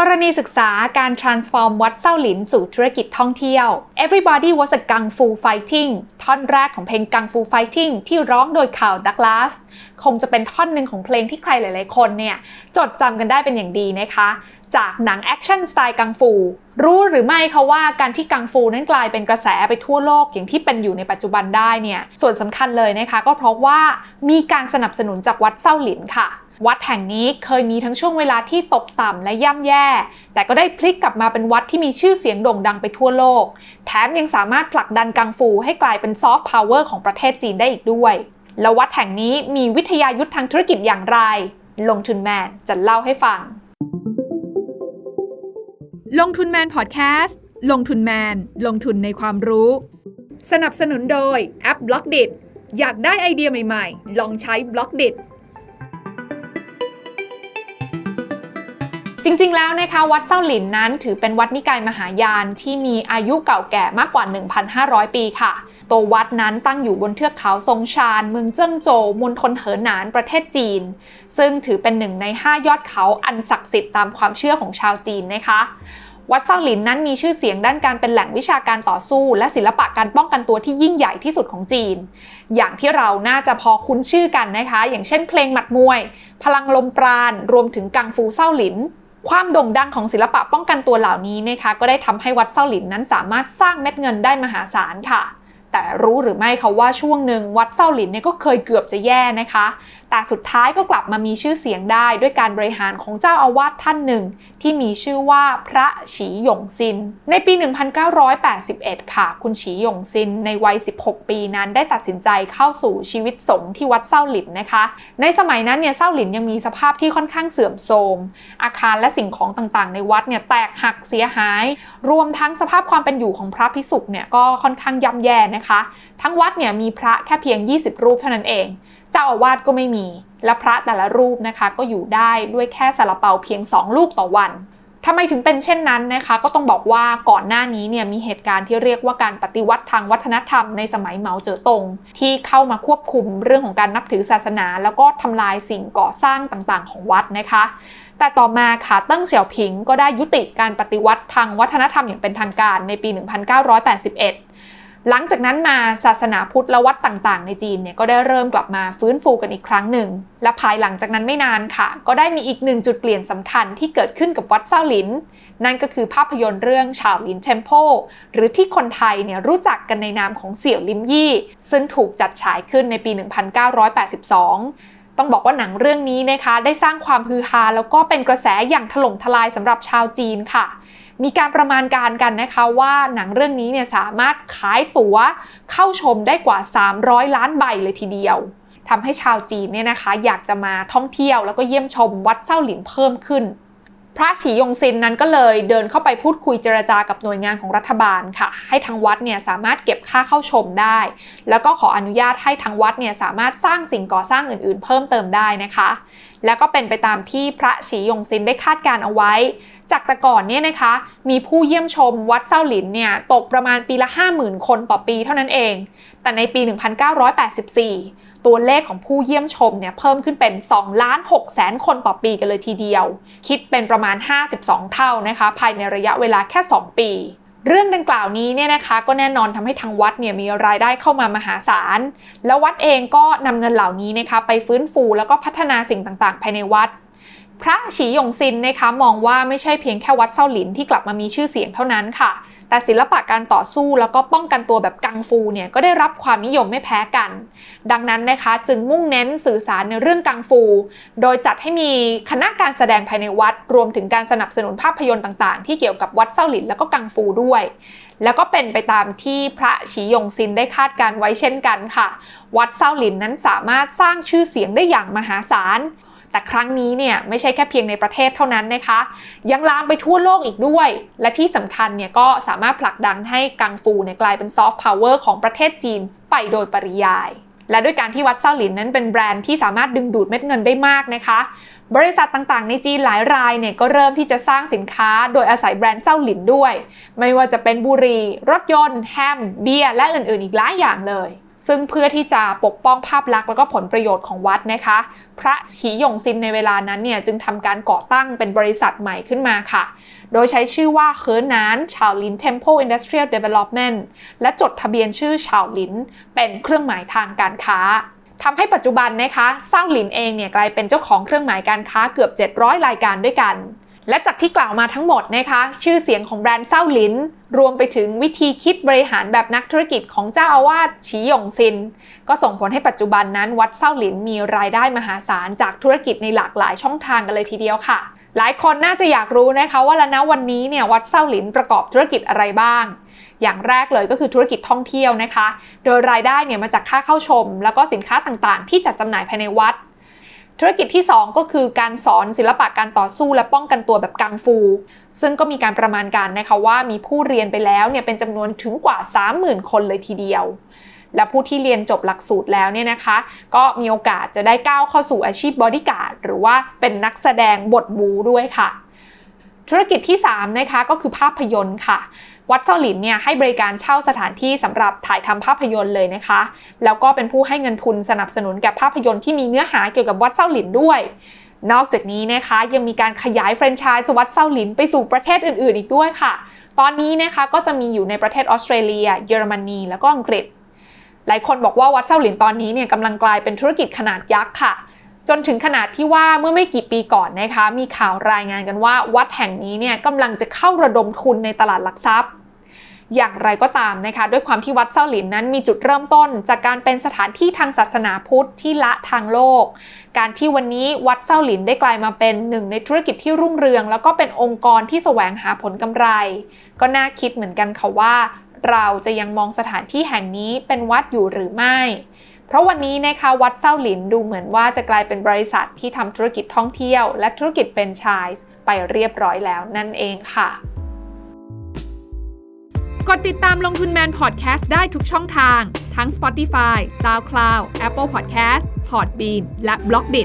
กรณีศึกษาการ transform วัดเส้าหลินสู่ธุรกิจท่องเที่ยว Everybody was a gung fu fighting ท่อนแรกของเพลง gung fu fighting ที่ร้องโดยคาร์ล ดักลาส คงจะเป็นท่อนหนึ่งของเพลงที่ใครหลายๆ คนเนี่ยจดจำกันได้เป็นอย่างดีนะคะ จากหนังแอคชั่นสไตล์กังฟู รู้หรือไม่คะว่าการที่กังฟูนั้นกลายเป็นกระแสไปทั่วโลกอย่างที่เป็นอยู่ในปัจจุบันได้เนี่ยส่วนสำคัญเลยนะคะก็เพราะว่ามีการสนับสนุนจากวัดเส้าหลินค่ะ วัดแห่งนี้เคยมีทั้งช่วงเวลาที่ตกต่ำและย่ำแย่ แต่ก็ได้พลิกกลับมาเป็นวัดที่มีชื่อเสียงโด่งดังไปทั่วโลก แถมยังสามารถผลักดันกังฟูให้กลายเป็นซอฟต์พาวเวอร์ของประเทศจีนได้อีกด้วย แล้ววัดแห่งนี้มีวิทยายุทธทางธุรกิจอย่างไร ลงทุนแมนจะเล่าให้ฟัง ลงทุนแมนพอดแคสต์ลงทุนแมน ลงทุนในความรู้ สนับสนุนโดยแอป Blockditอยากได้ไอเดียใหม่ๆ ลองใช้ Blockdit จริงๆ แล้วนะคะวัดเส้าหลินนั้นถือเป็นวัดนิกายมหายานที่มีอายุเก่าแก่มากกว่า 1,500 ปีค่ะ ตัววัดนั้นตั้งอยู่บนเทือกเขาซงชานเมืองเจิ้งโจวมณฑลเหอหนานประเทศจีน ซึ่งถือเป็นหนึ่งใน 5 ยอดเขาอันศักดิ์สิทธิ์ตามความเชื่อของชาวจีนนะคะวัดเส้าหลินนั้นมีชื่อเสียงด้านการเป็นแหล่งวิชาการต่อสู้ และศิลปะการป้องกันตัวที่ยิ่งใหญ่ที่สุดของจีน อย่างที่เราน่าจะพอคุ้นชื่อกันนะคะ อย่างเช่นเพลงหมัดมวย พลังลมปราณ รวมถึงกังฟูเซาหลิน ความโด่งดังของศิลปะป้องกันตัวเหล่านี้นะคะก็ได้ทำให้วัดเซาหลินนั้นสามารถสร้างเม็ดเงินได้มหาศาลค่ะ แต่รู้หรือไม่คะว่าช่วงหนึ่งวัดเซาหลินเนี่ยก็เคยเกือบจะแย่นะคะ แต่สุดท้ายก็กลับมามีชื่อเสียงได้ด้วยการบริหารของเจ้าอาวาสท่านหนึ่ง ที่มีชื่อว่าพระฉีหยงซิน ในปี 1981 ค่ะ คุณฉีหยงซินในวัย 16 ปีนั้นได้ตัดสินใจเข้าสู่ชีวิตสงฆ์ที่วัดเซาหลินนะคะ ในสมัยนั้นเนี่ยเซาหลินยังมีสภาพที่ค่อนข้างเสื่อมโทรม อาคารและสิ่งของต่างๆ ในวัดเนี่ยแตกหักเสียหาย รวมทั้งสภาพความเป็นอยู่ของพระพิสุกเนี่ยก็ค่อนข้างย่ำแย่นะคะ ทั้งวัดเนี่ยมีพระแค่เพียง 20 รูปเท่านั้นเองเจ้าอาวาสก็ไม่มี และพระแต่ละรูปนะคะ ก็อยู่ได้ด้วยแค่สาลาเปาเพียง 2 ลูกต่อวันทำไมถึงเป็นเช่นนั้นนะคะ ก็ต้องบอกว่าก่อนหน้านี้เนี่ยมีเหตุการณ์ที่เรียกว่าการปฏิวัติทางวัฒนธรรมในสมัยเหมาเจ๋อตง ที่เข้ามาควบคุมเรื่องของการนับถือศาสนา แล้วก็ทำลายสิ่งก่อสร้างต่างๆ ของวัดนะคะ แต่ต่อมาค่ะเติ้งเสี่ยวผิงก็ได้ยุติการปฏิวัติทางวัฒนธรรมอย่างเป็นทางการในปี 1981 หลังจากนั้นมาศาสนาพุทธและวัดต่างๆ ในจีนเนี่ยก็ได้เริ่มกลับมาฟื้นฟูกันอีกครั้งหนึ่ง และภายหลังจากนั้นไม่นานค่ะ ก็ได้มีอีกหนึ่งจุดเปลี่ยนสำคัญที่เกิดขึ้นกับวัดเซาหลิน นั่นก็คือภาพยนตร์เรื่องชาวลินเทมโพหรือที่คนไทยเนี่ยรู้จักกันในนามของเสี่ยวลิมยี่ ซึ่งถูกจัดฉายขึ้นในปี 1982 ต้องบอกว่าหนังเรื่องนี้นะคะ ได้สร้างความฮือฮาแล้วก็เป็นกระแสอย่างถล่มทลายสำหรับชาวจีนค่ะ มีการประมาณการกันนะคะว่าหนังเรื่องนี้เนี่ยสามารถขายตั๋วเข้าชมได้กว่า 300 ล้านใบเลยทีเดียวทำให้ชาวจีนเนี่ยนะคะ อยากจะมาท่องเที่ยวแล้วก็เยี่ยมชมวัดเส้าหลินเพิ่มขึ้น พระฉียงซินนั้นก็เลยเดินเข้าไปพูดคุยเจรจากับหน่วยงานของรัฐบาลค่ะ ให้ทางวัดเนี่ยสามารถเก็บค่าเข้าชมได้ แล้วก็ขออนุญาตให้ทางวัดเนี่ยสามารถสร้างสิ่งก่อสร้างอื่นๆ เพิ่มเติมได้นะคะ แล้วก็เป็นไปตามที่พระฉียงซินได้คาดการเอาไว้ จากแต่ก่อนเนี่ยนะคะ มีผู้เยี่ยมชมวัดเซาหลินเนี่ยตกประมาณปีละ 50,000 คนต่อปีเท่านั้นเอง แต่ในปี 1984 ตัวเลขของผู้เยี่ยมชมเนี่ยเพิ่มขึ้นเป็น2ล้าน6แสนคนต่อปีกันเลยทีเดียว คิดเป็นประมาณ 52 เท่านะคะ ภายในระยะเวลาแค่ 2 ปี เรื่องดังกล่าวนี้เนี่ยนะคะก็แน่นอนทำให้ทางวัดเนี่ยมีรายได้เข้ามามหาศาล แล้ววัดเองก็นำเงินเหล่านี้นะคะไปฟื้นฟูแล้วก็พัฒนาสิ่งต่างๆ ภายในวัด พระฉีหยงซินนะคะมองว่าไม่ใช่เพียงแค่วัดเซาหลินที่กลับมามีชื่อเสียงเท่านั้นค่ะ แต่ศิลปะการต่อสู้แล้วก็ป้องกันตัวแบบกังฟูเนี่ยก็ได้รับความนิยมไม่แพ้กัน ดังนั้นนะคะจึงมุ่งเน้นสื่อสารในเรื่องกังฟู โดยจัดให้มีคณะการแสดงภายในวัด รวมถึงการสนับสนุนภาพยนตร์ต่างๆ ที่เกี่ยวกับวัดเซาหลินแล้วก็กังฟูด้วย แล้วก็เป็นไปตามที่พระฉีหยงซินได้คาดการไว้เช่นกันค่ะ วัดเซาหลินนั้นสามารถสร้างชื่อเสียงได้อย่างมหาศาล แต่ครั้งนี้เนี่ยไม่ใช่แค่เพียงในประเทศเท่านั้นนะคะ ยังลามไปทั่วโลกอีกด้วย และที่สำคัญเนี่ยก็สามารถผลักดันให้กังฟูเนี่ยกลายเป็นซอฟต์พาวเวอร์ของประเทศจีนไปโดยปริยาย และด้วยการที่วัดเส้าหลินนั้นเป็นแบรนด์ที่สามารถดึงดูดเม็ดเงินได้มากนะคะบริษัทต่างๆ ในจีนหลายรายเนี่ยก็เริ่มที่จะสร้างสินค้าโดยอาศัยแบรนด์เส้าหลินด้วย ไม่ว่าจะเป็นบุหรี่รถยนต์ แฮม เบียร์และอื่นๆ อีกหลายอย่างเลย ซึ่งเพื่อที่จะปกป้องภาพลักษณ์แล้วก็ผลประโยชน์ของวัดนะคะ พระฉีหยงซินในเวลานั้นเนี่ยจึงทำการก่อตั้งเป็นบริษัทใหม่ขึ้นมาค่ะ โดยใช้ชื่อว่าเฮิร์นานชาวลิน Temple Industrial Development และจดทะเบียนชื่อชาวลิน เป็นเครื่องหมายทางการค้าทำให้ปัจจุบันนะคะเซาหลินเองเนี่ยกลายเป็นเจ้าของเครื่องหมายการค้าเกือบ 700 รายการด้วยกัน และจากที่กล่าวมาทั้งหมดนะคะชื่อเสียงของแบรนด์เซาหลิน รวมไปถึงวิธีคิดบริหารแบบนักธุรกิจของเจ้าอาวาสฉีหยงซิน ก็ส่งผลให้ปัจจุบันนั้นวัดเซาหลินมีรายได้มหาศาลจากธุรกิจในหลากหลายช่องทางกันเลยทีเดียวค่ะ หลายคนน่าจะอยากรู้นะคะว่าแล้วนะวันนี้เนี่ยวัดเซาหลินประกอบธุรกิจอะไรบ้าง อย่างแรกเลยก็คือธุรกิจท่องเที่ยวนะคะ โดยรายได้เนี่ยมาจากค่าเข้าชม แล้วก็สินค้าต่างๆ ที่จัดจำหน่ายภายในวัด ธุรกิจที่ 2 ก็คือการสอนศิลปะการต่อสู้และป้องกันตัวแบบกังฟู ซึ่งก็มีการประมาณการนะคะว่ามีผู้เรียนไปแล้วเนี่ยเป็นจำนวนถึงกว่า 30,000 คนเลยทีเดียว และผู้ที่เรียนจบหลักสูตรแล้วเนี่ยนะคะ ก็มีโอกาสจะได้ก้าวเข้าสู่อาชีพบอดี้การ์ดหรือว่าเป็นนักแสดงบทบู๊ด้วยค่ะ ธุรกิจที่3นะคะก็คือภาพยนตร์ค่ะ วัดเส้าหลินเนี่ยให้บริการเช่าสถานที่สำหรับถ่ายทำภาพยนตร์เลยนะคะ แล้วก็เป็นผู้ให้เงินทุนสนับสนุนแก่ภาพยนตร์ที่มีเนื้อหาเกี่ยวกับวัดเส้าหลินด้วย นอกจากนี้นะคะยังมีการขยายแฟรนไชส์วัดเซาหลินไปสู่ประเทศอื่นๆ อีกด้วยค่ะ ตอนนี้นะคะก็จะมีอยู่ในประเทศออสเตรเลีย เยอรมนี แล้วก็อังกฤษ หลายคนบอกว่าวัดเซาหลินตอนนี้เนี่ยกำลังกลายเป็นธุรกิจขนาดยักษ์ค่ะ จนถึงขนาดที่ว่าเมื่อไม่กี่ปีก่อนนะคะ มีข่าวรายงานกันว่า วัดแห่งนี้เนี่ยกำลังจะเข้าระดมทุนในตลาดหลักทรัพย์ อย่างไรก็ตามนะคะ ด้วยความที่วัดเซาหลินนั้นมีจุดเริ่มต้น จากการเป็นสถานที่ทางศาสนาพุทธที่ละทางโลก การที่วันนี้วัดเซาหลินได้กลายมาเป็นหนึ่งในธุรกิจที่รุ่งเรือง แล้วก็เป็นองค์กรที่แสวงหาผลกำไร ก็น่าคิดเหมือนกันค่ะว่า เราจะยังมองสถานที่แห่งนี้เป็นวัดอยู่หรือไม่ เพราะวันนี้นะคะวัดเซาหลินดูเหมือนว่าจะกลายเป็นบริษัทที่ทำธุรกิจท่องเที่ยว และธุรกิจเป็นชายไปเรียบร้อยแล้วนั่นเองค่ะ กดติดตามลงทุนแมนพอดแคสต์ได้ทุกช่องทาง ทั้ง Spotify, SoundCloud, Apple Podcast, Podbean และ b ล็อกดิ